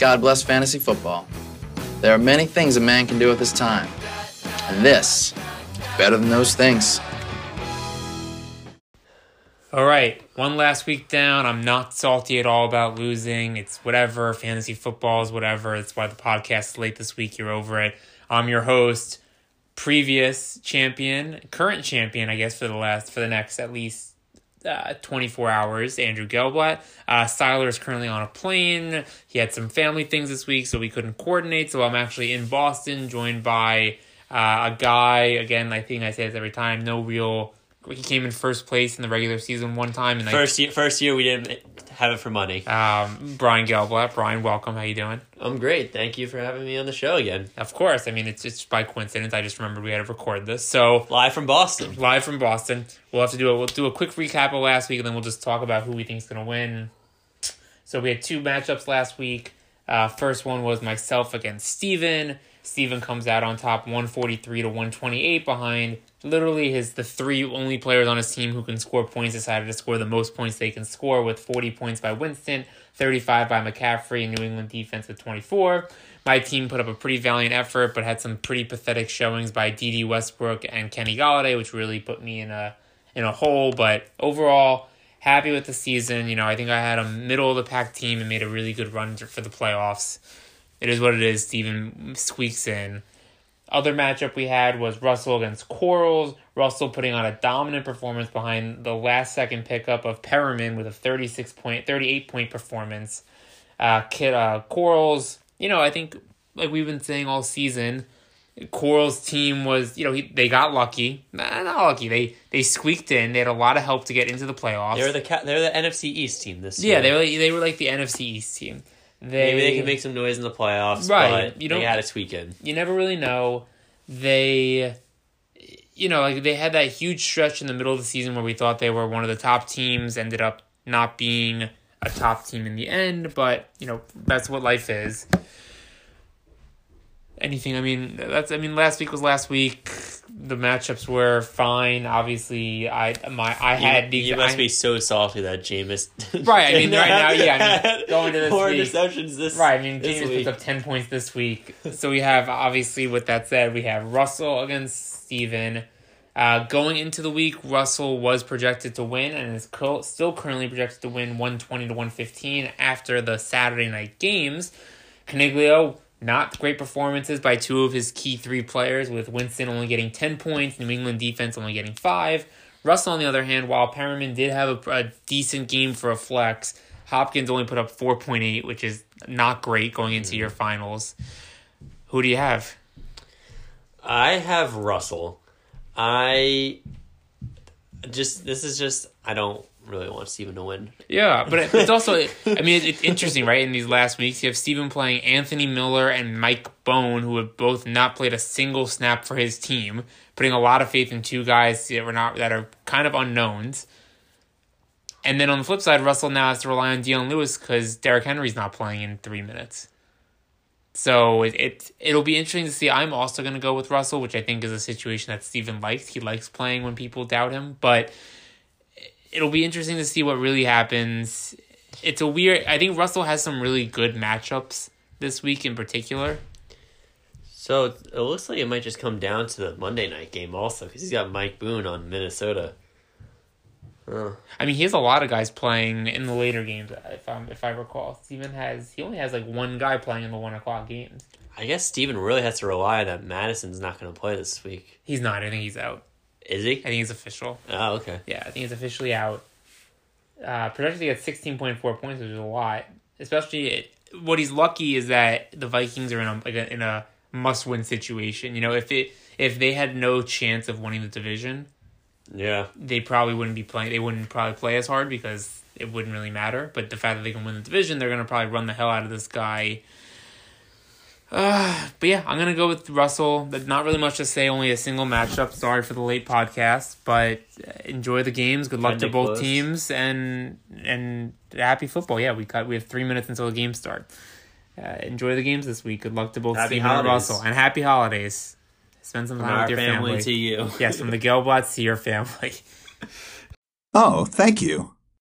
God bless fantasy football. There are many things a man can do with his time. And this is better than those things. All right, one last week down. I'm not salty at all about losing. It's whatever. Fantasy football is whatever. That's why the podcast is late this week. You're over it. I'm your host, previous champion, current champion, I guess, for the last, for the next at least uh, 24 hours, Andrew Gelblatt. Uh, Styler is currently on a plane. He had some family things this week, so we couldn't coordinate. So I'm actually in Boston, joined by uh, a guy. Again, I think I say this every time. No real he came in first place in the regular season one time. And first year, first year we didn't have it for money. Um, Brian Gelblatt. Brian, welcome. How you doing? I'm great. Thank you for having me on the show again. Of course. I mean, it's it's by coincidence. I just remembered we had to record this. So live from Boston. Live from Boston. We'll have to do a we'll do a quick recap of last week, and then we'll just talk about who we think is going to win. So we had two matchups last week. Uh, first one was myself against Steven. Steven comes out on top 143 to 128 behind literally his the three only players on his team who can score points decided to score the most points they can score with 40 points by Winston, 35 by McCaffrey, and New England defense with 24. My team put up a pretty valiant effort, but had some pretty pathetic showings by Dede Westbrook and Kenny Golladay, which really put me in a in a hole. But overall, happy with the season. You know, I think I had a middle of the pack team and made a really good run for the playoffs. It is what it is. Steven squeaks in. Other matchup we had was Russell against Quarles. Russell putting on a dominant performance behind the last second pickup of Perriman with a 36 point, 38 point performance. Uh, Kid, uh, Quarles, you know, I think like we've been saying all season, Quarles' team was, you know, he, they got lucky. Nah, not lucky. They they squeaked in. They had a lot of help to get into the playoffs. They were the they were the NFC East team this yeah, year. Yeah, they were they were like the NFC East team. They, Maybe they can make some noise in the playoffs, right? you don't, they had a tweak in. You never really know. They, you know, like they had that huge stretch in the middle of the season where we thought they were one of the top teams. Ended up not being a top team in the end, but you know that's what life is anything. I mean, that's. I mean, last week was last week. The matchups were fine. Obviously, I my I had. You, you must I, be so salty that Jameis. right. I mean, right now, yeah. I mean, going to this Four week, interceptions this. Right. I mean, Jameis puts up ten points this week. So we have obviously. With that said, we have Russell against Steven. Uh, going into the week, Russell was projected to win and is co- still currently projected to win 120 to 115 after the Saturday night games. Caniglio not great performances by two of his key three players, with Winston only getting 10 points, New England defense only getting five. Russell, on the other hand, while Perriman did have a, a decent game for a flex, Hopkins only put up 4.8, which is not great going into your mm-hmm. finals. Who do you have? I have Russell. I just, this is just, I don't really want Steven to win. Yeah, but it's also, I mean, it's interesting, right? In these last weeks, you have Steven playing Anthony Miller and Mike Boone, who have both not played a single snap for his team, putting a lot of faith in two guys that were not that are kind of unknowns. And then on the flip side, Russell now has to rely on Dion Lewis because Derrick Henry's not playing in three minutes. So it, it it'll be interesting to see. I'm also going to go with Russell, which I think is a situation that Steven likes. He likes playing when people doubt him, but it'll be interesting to see what really happens. It's a weird. I think Russell has some really good matchups this week in particular. So it looks like it might just come down to the Monday night game also because he's got Mike Boone on Minnesota. Huh. I mean, he has a lot of guys playing in the later games. If I if I recall, Steven has he only has like one guy playing in the one o'clock games. I guess Steven really has to rely that Mattison's not going to play this week. He's not. I think he's out. Is he? I think he's official. Oh, okay. Yeah, I think he's officially out. Uh, projected to get sixteen point four points, which is a lot. Especially, it, what he's lucky is that the Vikings are in a like a, in a must win situation. You know, if it if they had no chance of winning the division, yeah, they probably wouldn't be playing. They wouldn't probably play as hard because it wouldn't really matter. But the fact that they can win the division, they're gonna probably run the hell out of this guy uh, but yeah, I'm gonna go with Russell. Not really much to say. Only a single matchup. Sorry for the late podcast, but enjoy the games. Good luck to both close. teams, and and happy football. Yeah, we cut. We have three minutes until the game start. Uh, enjoy the games this week. Good luck to both happy and Russell, and happy holidays. Spend some time with your family. family. To you, yes, from the Gelblatts to your family. Oh, thank you.